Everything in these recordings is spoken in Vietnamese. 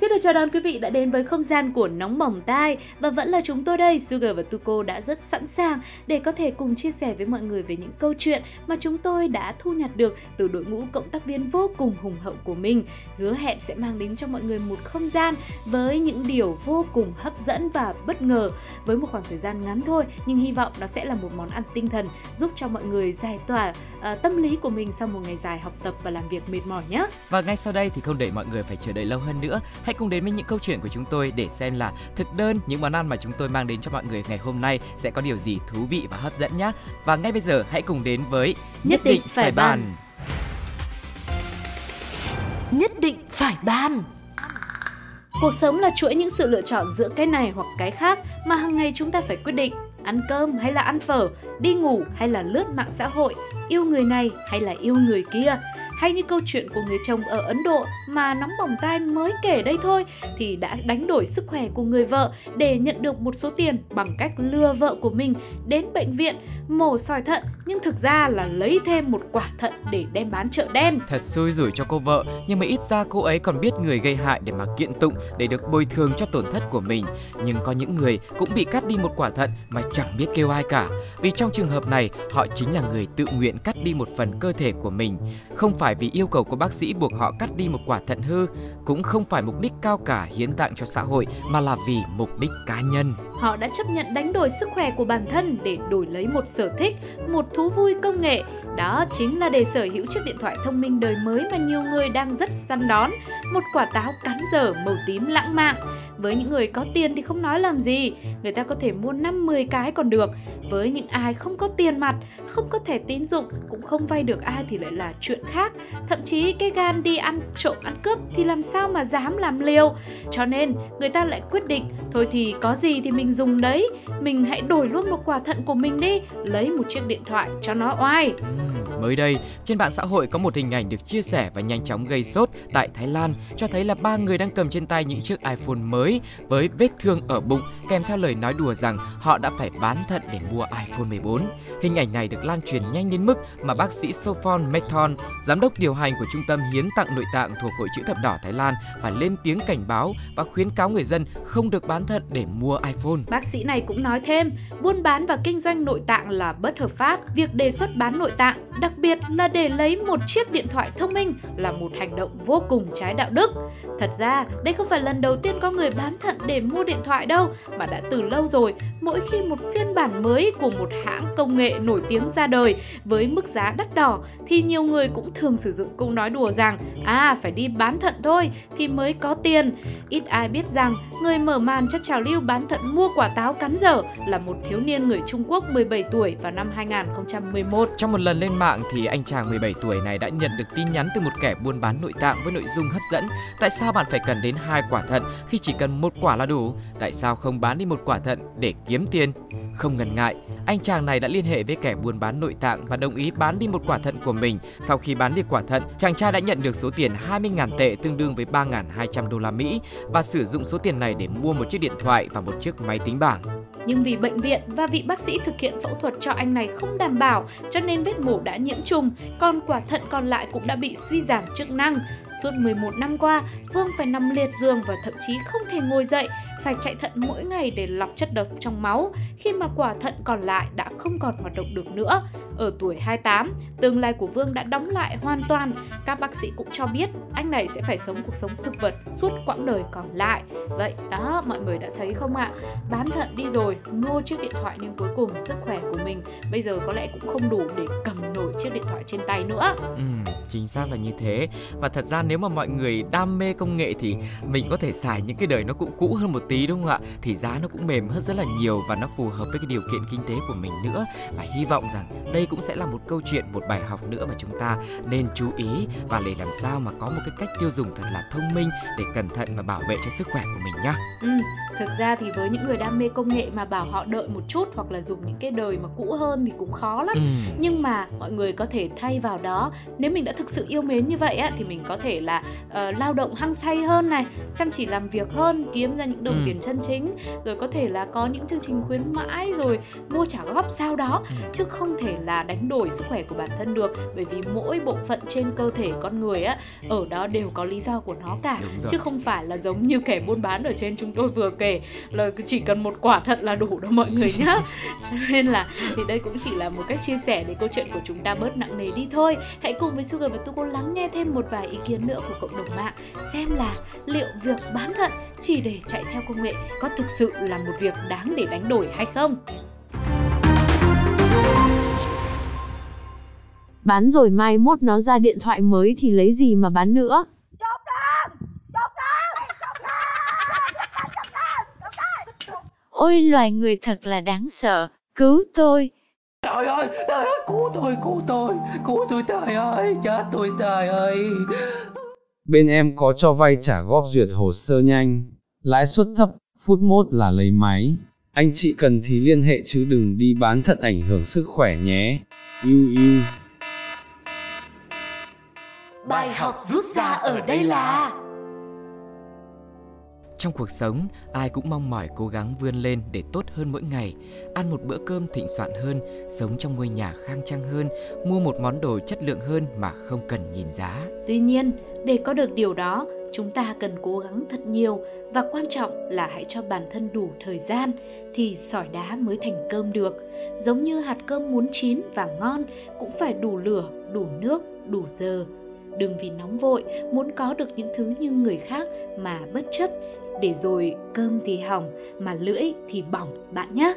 Xin được chào đón quý vị đã đến với không gian của Nóng Bỏng Tai. Và vẫn là chúng tôi đây, Sugar và Tuko đã rất sẵn sàng để có thể cùng chia sẻ với mọi người về những câu chuyện mà chúng tôi đã thu nhặt được từ đội ngũ cộng tác viên vô cùng hùng hậu của mình. Hứa hẹn sẽ mang đến cho mọi người một không gian với những điều vô cùng hấp dẫn và bất ngờ. Với một khoảng thời gian ngắn thôi nhưng hy vọng nó sẽ là một món ăn tinh thần giúp cho mọi người giải tỏa uh, tâm lý của mình sau một ngày dài học tập và làm việc mệt mỏi nhé. Và ngay sau đây thì không để mọi người phải chờ đợi lâu hơn nữa Hãy cùng đến với những câu chuyện của chúng tôi để xem là thực đơn những món ăn mà chúng tôi mang đến cho mọi người ngày hôm nay sẽ có điều gì thú vị và hấp dẫn nhé. Và ngay bây giờ hãy cùng đến với Nhất định phải bàn. Nhất định phải bàn. Cuộc sống là chuỗi những sự lựa chọn giữa cái này hoặc cái khác mà hàng ngày chúng ta phải quyết định ăn cơm hay là ăn phở, đi ngủ hay là lướt mạng xã hội, yêu người này hay là yêu người kia hay như câu chuyện của người chồng ở Ấn Độ mà nóng bỏng tai mới kể đây thôi thì đã đánh đổi sức khỏe của người vợ để nhận được một số tiền bằng cách lừa vợ của mình đến bệnh viện mổ sỏi thận nhưng thực ra là lấy thêm một quả thận để đem bán chợ đen. Thật xui rủi cho cô vợ, nhưng mà ít ra cô ấy còn biết người gây hại để mà kiện tụng để được bồi thường cho tổn thất của mình. Nhưng có những người cũng bị cắt đi một quả thận mà chẳng biết kêu ai cả. Vì trong trường hợp này, họ chính là người tự nguyện cắt đi một phần cơ thể của mình. Không phải vì yêu cầu của bác sĩ buộc họ cắt đi một quả thận hư, cũng không phải mục đích cao cả hiến tặng cho xã hội mà là vì mục đích cá nhân. Họ đã chấp nhận đánh đổi sức khỏe của bản thân để đổi lấy một sở thích, một thú vui công nghệ. Đó chính là để sở hữu chiếc điện thoại thông minh đời mới mà nhiều người đang rất săn đón, một quả táo cắn dở màu tím lãng mạn. Với những người có tiền thì không nói làm gì, người ta có thể mua 5 10 cái còn được. Với những ai không có tiền mặt, không có thẻ tín dụng, cũng không vay được ai thì lại là chuyện khác. Thậm chí cái gan đi ăn trộm ăn cướp thì làm sao mà dám làm liều. Cho nên người ta lại quyết định thôi thì có gì thì mình dùng đấy, mình hãy đổi luôn một quả thận của mình đi, lấy một chiếc điện thoại cho nó oai. Mới đây, trên mạng xã hội có một hình ảnh được chia sẻ và nhanh chóng gây sốt tại Thái Lan cho thấy là ba người đang cầm trên tay những chiếc iPhone mới với vết thương ở bụng kèm theo lời nói đùa rằng họ đã phải bán thận để mua iPhone 14. Hình ảnh này được lan truyền nhanh đến mức mà bác sĩ Sophon Methon, giám đốc điều hành của Trung tâm Hiến tặng Nội tạng thuộc Hội chữ thập đỏ Thái Lan phải lên tiếng cảnh báo và khuyến cáo người dân không được bán thận để mua iPhone. Bác sĩ này cũng nói thêm, buôn bán và kinh doanh nội tạng là bất hợp pháp. Việc đề xuất bán nội tạng, đặc biệt là để lấy một chiếc điện thoại thông minh là một hành động vô cùng trái đạo đức. Thật ra, đây không phải lần đầu tiên có người bán thận để mua điện thoại đâu, mà đã từ lâu rồi, mỗi khi một phiên bản mới của một hãng công nghệ nổi tiếng ra đời với mức giá đắt đỏ thì nhiều người cũng thường sử dụng câu nói đùa rằng à phải đi bán thận thôi thì mới có tiền. Ít ai biết rằng người mở màn cho trào lưu bán thận mua quả táo cắn dở là một thiếu niên người Trung Quốc 17 tuổi vào năm 2011. Trong một lần lên mạng thì anh chàng 17 tuổi này đã nhận được tin nhắn từ một kẻ buôn bán nội tạng với nội dung hấp dẫn. Tại sao bạn phải cần đến hai quả thận khi chỉ cần một quả là đủ? Tại sao không bán đi một quả thận để kiếm tiền? Không ngần ngại, anh chàng này đã liên hệ với kẻ buôn bán nội tạng và đồng ý bán đi một quả thận của mình. Sau khi bán đi quả thận, chàng trai đã nhận được số tiền 20.000 tệ tương đương với 3.200 đô la Mỹ và sử dụng số tiền này để mua một chiếc điện thoại và một chiếc máy tính bảng. Nhưng vì bệnh viện và vị bác sĩ thực hiện phẫu thuật cho anh này không đảm bảo cho nên vết mổ đã nhiễm trùng, còn quả thận còn lại cũng đã bị suy giảm chức năng. Suốt 11 năm qua, Vương phải nằm liệt giường và thậm chí không thể ngồi dậy, phải chạy thận mỗi ngày để lọc chất độc trong máu khi mà quả thận còn lại đã không còn hoạt động được nữa. Ở tuổi 28, tương lai của Vương đã đóng lại hoàn toàn. Các bác sĩ cũng cho biết anh này sẽ phải sống cuộc sống thực vật suốt quãng đời còn lại. Vậy đó, mọi người đã thấy không ạ? Bán thận đi rồi, mua chiếc điện thoại nhưng cuối cùng sức khỏe của mình bây giờ có lẽ cũng không đủ để cầm nổi chiếc điện thoại trên tay nữa. Ừ, chính xác là như thế. Và thật ra nếu mà mọi người đam mê công nghệ thì mình có thể xài những cái đời nó cũng cũ hơn một tí đúng không ạ? Thì giá nó cũng mềm hơn rất là nhiều và nó phù hợp với cái điều kiện kinh tế của mình nữa. Và hy vọng rằng đây đây cũng sẽ là một câu chuyện, một bài học nữa mà chúng ta nên chú ý và để làm sao mà có một cái cách tiêu dùng thật là thông minh để cẩn thận và bảo vệ cho sức khỏe của mình nhá. Ừ, thực ra thì với những người đam mê công nghệ mà bảo họ đợi một chút hoặc là dùng những cái đời mà cũ hơn thì cũng khó lắm. Ừ. Nhưng mà mọi người có thể thay vào đó, nếu mình đã thực sự yêu mến như vậy á thì mình có thể là uh, lao động hăng say hơn này, chăm chỉ làm việc hơn, kiếm ra những đồng Ừ. tiền chân chính, rồi có thể là có những chương trình khuyến mãi rồi mua trả góp sao đó Ừ. chứ không thể là đánh đổi sức khỏe của bản thân được. Bởi vì mỗi bộ phận trên cơ thể con người á ở đó đều có lý do của nó cả. Chứ không phải là giống như kẻ buôn bán ở trên chúng tôi vừa kể là chỉ cần một quả thận là đủ đâu mọi người nhá. Cho nên là thì đây cũng chỉ là một cách chia sẻ để câu chuyện của chúng ta bớt nặng nề đi thôi. Hãy cùng với Sugar và Tuko lắng nghe thêm một vài ý kiến nữa của cộng đồng mạng xem là liệu việc bán thận chỉ để chạy theo công nghệ có thực sự là một việc đáng để đánh đổi hay không Bán rồi mai mốt nó ra điện thoại mới thì lấy gì mà bán nữa. Ôi loài người thật là đáng sợ, cứu tôi. Trời ơi, trời ơi, cứu tôi, cứu tôi, cứu tôi trời ơi, chết tôi trời ơi. Bên em có cho vay trả góp duyệt hồ sơ nhanh, lãi suất thấp, phút mốt là lấy máy. Anh chị cần thì liên hệ chứ đừng đi bán thận ảnh hưởng sức khỏe nhé. Yêu yêu. Bài học rút ra ở đây là Trong cuộc sống, ai cũng mong mỏi cố gắng vươn lên để tốt hơn mỗi ngày, ăn một bữa cơm thịnh soạn hơn, sống trong ngôi nhà khang trang hơn, mua một món đồ chất lượng hơn mà không cần nhìn giá. Tuy nhiên, để có được điều đó, chúng ta cần cố gắng thật nhiều và quan trọng là hãy cho bản thân đủ thời gian thì sỏi đá mới thành cơm được. Giống như hạt cơm muốn chín và ngon cũng phải đủ lửa, đủ nước, đủ giờ. Đừng vì nóng vội, muốn có được những thứ như người khác mà bất chấp để rồi cơm thì hỏng, mà lưỡi thì bỏng, bạn nhé.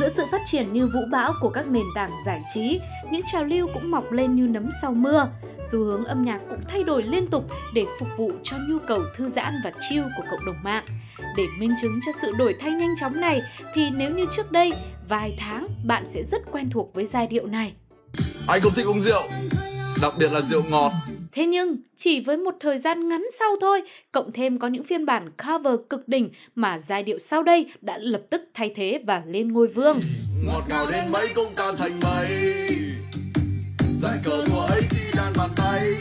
Giữa sự phát triển như vũ bão của các nền tảng giải trí, những trào lưu cũng mọc lên như nấm sau mưa. Xu hướng âm nhạc cũng thay đổi liên tục để phục vụ cho nhu cầu thư giãn và chill của cộng đồng mạng. Để minh chứng cho sự đổi thay nhanh chóng này thì nếu như trước đây, vài tháng bạn sẽ rất quen thuộc với giai điệu này. Anh không thích uống rượu, đặc biệt là rượu ngọt. Thế nhưng, chỉ với một thời gian ngắn sau thôi, cộng thêm có những phiên bản cover cực đỉnh mà giai điệu sau đây đã lập tức thay thế và lên ngôi vương. Ngọt ngào đến mấy cũng tan thành mây. Giải cờ thua ấy khi đàn bàn tay.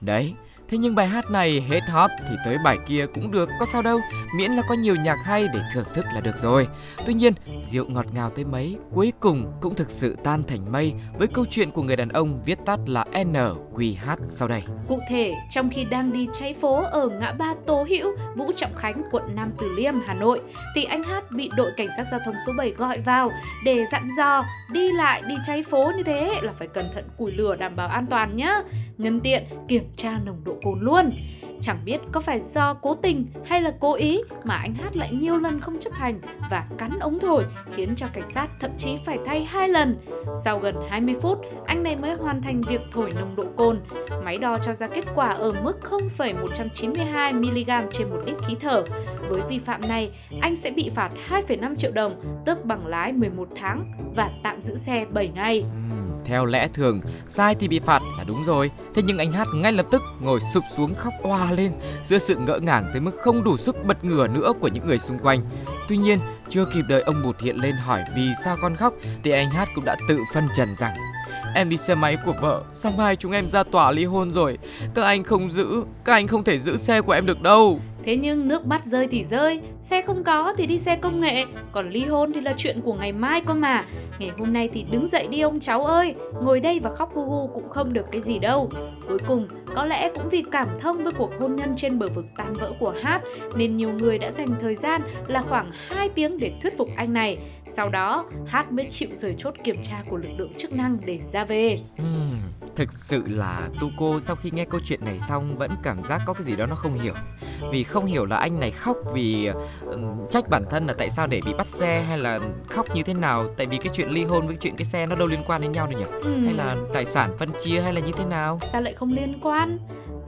Đấy, thế nhưng bài hát này hết hot thì tới bài kia cũng được, có sao đâu, miễn là có nhiều nhạc hay để thưởng thức là được rồi. Tuy nhiên, rượu ngọt ngào tới mấy, cuối cùng cũng thực sự tan thành mây với câu chuyện của người đàn ông viết tắt là NQH sau đây. Cụ thể, trong khi đang đi cháy phố ở ngã ba Tố Hữu, Vũ Trọng Khánh, quận Nam Từ Liêm, Hà Nội, thì anh Hát bị đội cảnh sát giao thông số 7 gọi vào để dặn dò đi lại đi cháy phố như thế là phải cẩn thận củi lửa đảm bảo an toàn nhá. Nhân tiện kiểm tra nồng độ cồn luôn. Chẳng biết có phải do cố tình hay là cố ý mà anh Hát lại nhiều lần không chấp hành và cắn ống thổi khiến cho cảnh sát thậm chí phải thay hai lần. Sau gần 20 phút, anh này mới hoàn thành việc thổi nồng độ cồn. Máy đo cho ra kết quả ở mức 0,192 mg trên 1 lít khí thở. Với vi phạm này, anh sẽ bị phạt 2,5 triệu đồng, tước bằng lái 11 tháng và tạm giữ xe 7 ngày. Ừ. Theo lẽ thường, sai thì bị phạt là đúng rồi. Thế nhưng anh Hát ngay lập tức ngồi sụp xuống khóc oa lên giữa sự ngỡ ngàng tới mức không đủ sức bật ngửa nữa của những người xung quanh. Tuy nhiên, chưa kịp đợi ông Bụt hiện lên hỏi vì sao con khóc thì anh Hát cũng đã tự phân trần rằng Em đi xe máy của vợ, sáng mai chúng em ra tòa ly hôn rồi. Các anh không giữ, các anh không thể giữ xe của em được đâu. Thế nhưng nước mắt rơi thì rơi, xe không có thì đi xe công nghệ, còn ly hôn thì là chuyện của ngày mai cơ mà. Ngày hôm nay thì đứng dậy đi ông cháu ơi, ngồi đây và khóc hu hu cũng không được cái gì đâu. Cuối cùng, có lẽ cũng vì cảm thông với cuộc hôn nhân trên bờ vực tan vỡ của Hát, nên nhiều người đã dành thời gian là khoảng 2 tiếng để thuyết phục anh này. Sau đó, Hát mới chịu rời chốt kiểm tra của lực lượng chức năng để ra về. Ừm, thực sự là Tuco sau khi nghe câu chuyện này xong vẫn cảm giác có cái gì đó nó không hiểu. Vì không hiểu là anh này khóc vì ừm, trách bản thân là tại sao để bị bắt xe hay là khóc như thế nào tại vì cái chuyện ly hôn với chuyện cái xe nó đâu liên quan đến nhau đâu nhỉ? Ừm. Hay là tài sản phân chia hay là như thế nào? sao lại không liên quan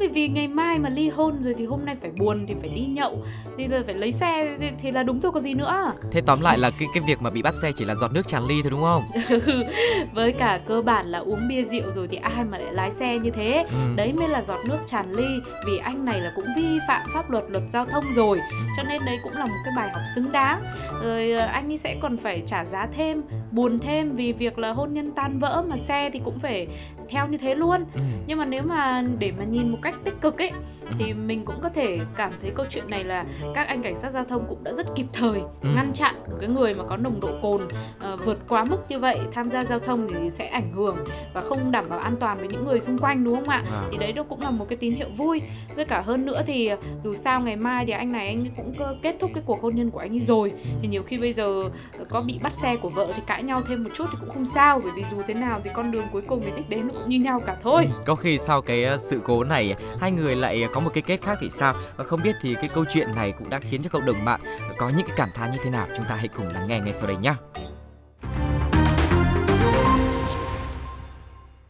bởi vì ngày mai mà ly hôn rồi thì hôm nay phải buồn thì phải đi nhậu thì là phải lấy xe thì, thì là đúng rồi có gì nữa Thế tóm lại là cái cái việc mà bị bắt xe chỉ là giọt nước tràn ly thôi đúng không? với cả cơ bản là uống bia rượu rồi thì ai mà lại lái xe như thế Ừ. đấy mới là giọt nước tràn ly vì anh này là cũng vi phạm pháp luật luật giao thông rồi Ừ. cho nên đấy cũng là một cái bài học xứng đáng rồi ờ, anh ấy sẽ còn phải trả giá thêm buồn thêm vì việc là hôn nhân tan vỡ mà xe thì cũng phải theo như thế luôn Ừ. nhưng mà nếu mà để mà nhìn một cách tích cực ấy Ừ. thì mình cũng có thể cảm thấy câu chuyện này là các anh cảnh sát giao thông cũng đã rất kịp thời Ừ. ngăn chặn cái người mà có nồng độ cồn ờ, vượt quá mức như vậy tham gia giao thông thì sẽ ảnh hưởng và không đảm bảo an toàn với những người xung quanh đúng không ạ Vâng. thì đấy nó cũng là một cái tín hiệu vui với cả hơn nữa thì dù sao ngày mai thì anh này anh cũng kết thúc cái cuộc hôn nhân của anh ấy rồi thì nhiều khi bây giờ có bị bắt xe của vợ thì cãi nhau thêm một chút thì cũng không sao bởi vì dù thế nào thì con đường cuối cùng đến đích đến nó cũng như nhau cả thôi Có khi sau cái ờ, sự cố này hai người lại có một cái kết khác thì sao? Và không biết thì cái câu chuyện này cũng đã khiến cho cộng đồng mạng có những cái cảm thán như thế nào? Chúng ta hãy cùng lắng nghe ngay sau đây nhé.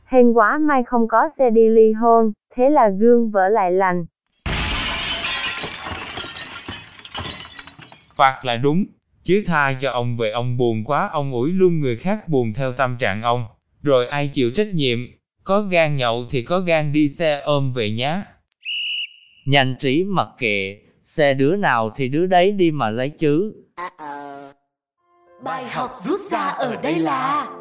Hên quá may không có xe đi ly hôn, thế là gương vỡ lại lành. Phạt là đúng, chứ tha cho ông về ông buồn quá ông ủi luôn người khác buồn theo tâm trạng ông, rồi ai chịu trách nhiệm, có gan nhậu thì có gan đi xe ôm về nhá. Nhanh trí mặc kệ, xe đứa nào thì đứa đấy đi mà lấy chứ. Bài học rút ra ở đây là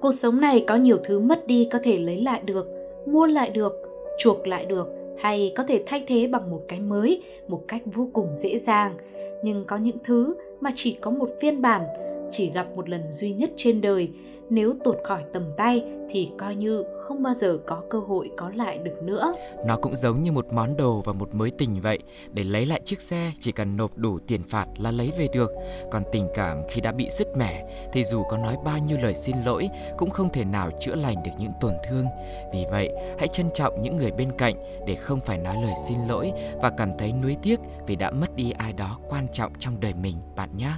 Cuộc sống này có nhiều thứ mất đi có thể lấy lại được, mua lại được, chuộc lại được hay có thể thay thế bằng một cái mới một cách vô cùng dễ dàng. Nhưng có những thứ mà chỉ có một phiên bản, chỉ gặp một lần duy nhất trên đời, nếu tuột khỏi tầm tay thì coi như không bao giờ có cơ hội có lại được nữa. Nó cũng giống như một món đồ và một mối tình vậy. Để lấy lại chiếc xe chỉ cần nộp đủ tiền phạt là lấy về được. Còn tình cảm khi đã bị sứt mẻ thì dù có nói bao nhiêu lời xin lỗi cũng không thể nào chữa lành được những tổn thương. Vì vậy, hãy trân trọng những người bên cạnh để không phải nói lời xin lỗi và cảm thấy nuối tiếc vì đã mất đi ai đó quan trọng trong đời mình bạn nhé.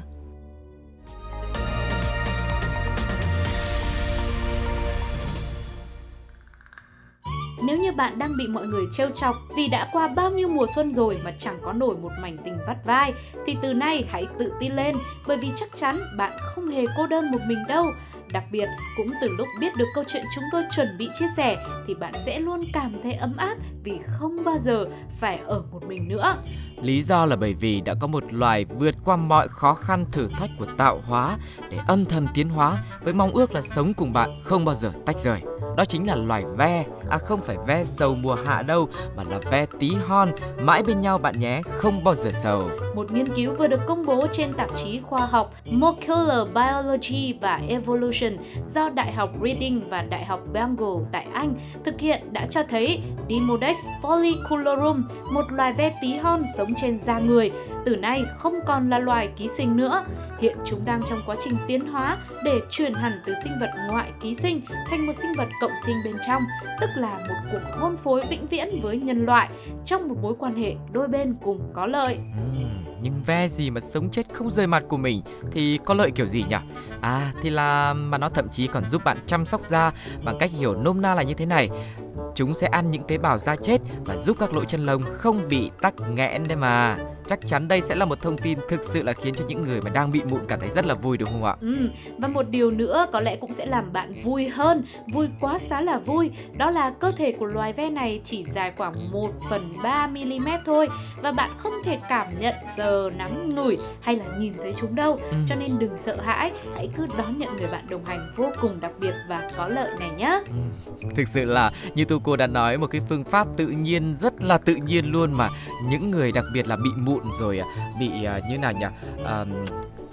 Nếu như bạn đang bị mọi người trêu chọc vì đã qua bao nhiêu mùa xuân rồi mà chẳng có nổi một mảnh tình vắt vai thì từ nay hãy tự tin lên bởi vì chắc chắn bạn không hề cô đơn một mình đâu. Đặc biệt, cũng từ lúc biết được câu chuyện chúng tôi chuẩn bị chia sẻ thì bạn sẽ luôn cảm thấy ấm áp vì không bao giờ phải ở một mình nữa. Lý do là bởi vì đã có một loài vượt qua mọi khó khăn thử thách của tạo hóa để âm thầm tiến hóa với mong ước là sống cùng bạn không bao giờ tách rời. Đó chính là loài ve, à không phải ve sầu mùa hạ đâu, mà là ve tí hon, mãi bên nhau bạn nhé, không bao giờ sầu. Một nghiên cứu vừa được công bố trên tạp chí khoa học Molecular Biology và Evolution do Đại học Reading và Đại học Bengal tại Anh thực hiện đã cho thấy Dimodex folliculorum, một loài ve tí hon sống trên da người, từ nay không còn là loài ký sinh nữa. Hiện chúng đang trong quá trình tiến hóa để chuyển hẳn từ sinh vật ngoại ký sinh thành một sinh vật cộng sinh bên trong, tức là một cuộc hôn phối vĩnh viễn với nhân loại trong một mối quan hệ đôi bên cùng có lợi. Ừ, nhưng ve gì mà sống chết không rời mặt của mình thì có lợi kiểu gì nhỉ? À thì là mà nó thậm chí còn giúp bạn chăm sóc da bằng cách hiểu nôm na là như thế này. Chúng sẽ ăn những tế bào da chết và giúp các lỗ chân lông không bị tắc nghẽn đấy mà. Chắc chắn đây sẽ là một thông tin thực sự là khiến cho những người mà đang bị mụn cảm thấy rất là vui đúng không ạ? Ừ, và một điều nữa có lẽ cũng sẽ làm bạn vui hơn, vui quá xá là vui, đó là cơ thể của loài ve này chỉ dài khoảng 1 phần 3 mm thôi và bạn không thể cảm nhận giờ nắng ngửi hay là nhìn thấy chúng đâu. Ừ. Cho nên đừng sợ hãi, hãy cứ đón nhận người bạn đồng hành vô cùng đặc biệt và có lợi này nhé. Thực sự là như tu cô đã nói một cái phương pháp tự nhiên rất là tự nhiên luôn mà những người đặc biệt là bị mụn rồi à, bị à, như nào nhỉ à,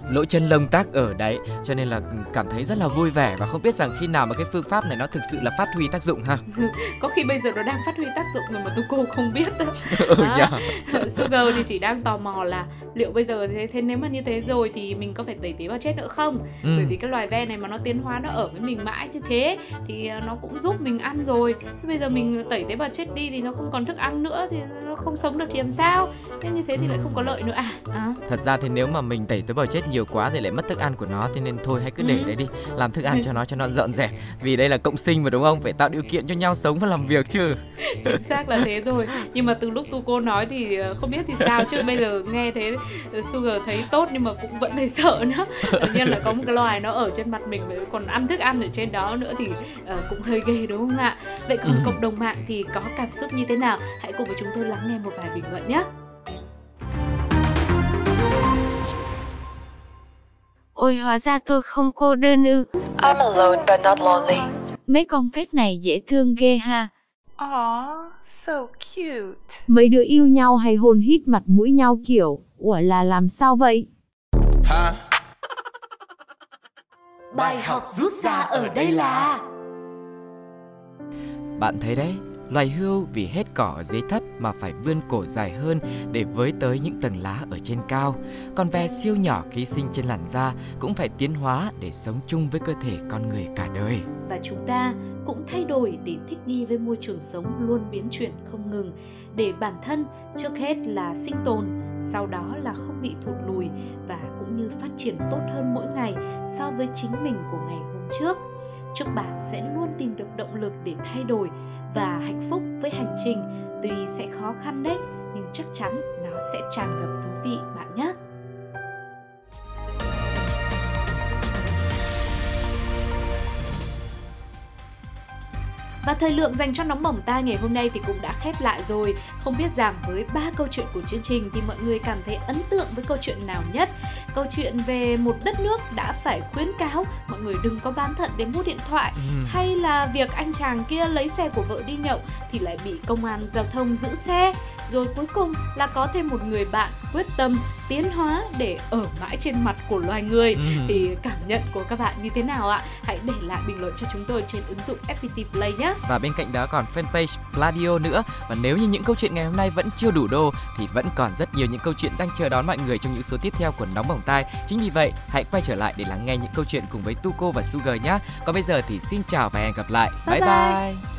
lỗ chân lông tác ở đấy cho nên là cảm thấy rất là vui vẻ và không biết rằng khi nào mà cái phương pháp này nó thực sự là phát huy tác dụng ha Có khi bây giờ nó đang phát huy tác dụng rồi mà tu cô không biết đâu. ừ, À. Sugar thì chỉ đang tò mò là liệu bây giờ thế, thế nếu mà như thế rồi thì mình có phải tẩy tế bào chết nữa không? Ừ. Bởi vì cái loài ve này mà nó tiến hóa nó ở với mình mãi như thế thì à, nó cũng giúp mình ăn rồi. Thế bây giờ mình tẩy tế bào chết đi thì nó không còn thức ăn nữa thì nó không sống được thì làm sao? Thế như thế thì lại không có lợi nữa à? à. thật ra thì nếu mà mình tẩy tế bào chết nhiều quá thì lại mất thức ăn của nó thế nên thôi hãy cứ để Ừ. đấy đi làm thức ăn cho nó cho nó dọn dẹp vì đây là cộng sinh mà đúng không phải tạo điều kiện cho nhau sống và làm việc chứ chính xác là thế rồi nhưng mà từ lúc tu cô nói thì ờ, không biết thì sao chứ bây giờ nghe thế ờ, Sugar thấy tốt nhưng mà cũng vẫn thấy sợ nữa tự nhiên là có một cái loài nó ở trên mặt mình còn ăn thức ăn ở trên đó nữa thì ờ, cũng hơi ghê đúng không ạ vậy còn Ừ. cộng đồng mạng thì có cảm xúc như thế nào hãy cùng với chúng tôi lắng nghe một vài bình luận nhé Ôi hóa ra tôi không cô đơn ư. I'm alone but not lonely. Mấy con pet này dễ thương ghê ha. Aw, so cute. Mấy đứa yêu nhau hay hôn hít mặt mũi nhau kiểu, ủa là làm sao vậy? bài học rút ra ở đây là bạn thấy đấy, loài hươu vì hết cỏ ở dưới thấp mà phải vươn cổ dài hơn để với tới những tầng lá ở trên cao. Còn ve siêu nhỏ ký sinh trên làn da cũng phải tiến hóa để sống chung với cơ thể con người cả đời. và chúng ta cũng thay đổi để thích nghi với môi trường sống luôn biến chuyển không ngừng để bản thân trước hết là sinh tồn sau đó là không bị thụt lùi và cũng như phát triển tốt hơn mỗi ngày so với chính mình của ngày hôm trước chúc bạn sẽ luôn tìm được động lực để thay đổi và hạnh phúc với hành trình. Tuy sẽ khó khăn đấy, nhưng chắc chắn nó sẽ tràn ngập thú vị bạn nhé. Và thời lượng dành cho nóng bỏng tai ngày hôm nay thì cũng đã khép lại rồi. Không biết rằng với ba câu chuyện của chương trình thì mọi người cảm thấy ấn tượng với câu chuyện nào nhất? Câu chuyện về một đất nước đã phải khuyến cáo mọi người đừng có bán thận để mua điện thoại Ừ. hay là việc anh chàng kia lấy xe của vợ đi nhậu thì lại bị công an giao thông giữ xe rồi cuối cùng là có thêm một người bạn quyết tâm tiến hóa để ở mãi trên mặt của loài người Ừ. thì cảm nhận của các bạn như thế nào ạ hãy để lại bình luận cho chúng tôi trên ứng dụng FPT Play nhé Và bên cạnh đó còn fanpage Pladio nữa Và nếu như những câu chuyện ngày hôm nay vẫn chưa đủ đô Thì vẫn còn rất nhiều những câu chuyện đang chờ đón mọi người trong những số tiếp theo của Nóng Bỏng Tai Chính vì vậy hãy quay trở lại để lắng nghe những câu chuyện cùng với Tuko và Sugar nhé Còn bây giờ thì xin chào và hẹn gặp lại Bye bye. bye. bye.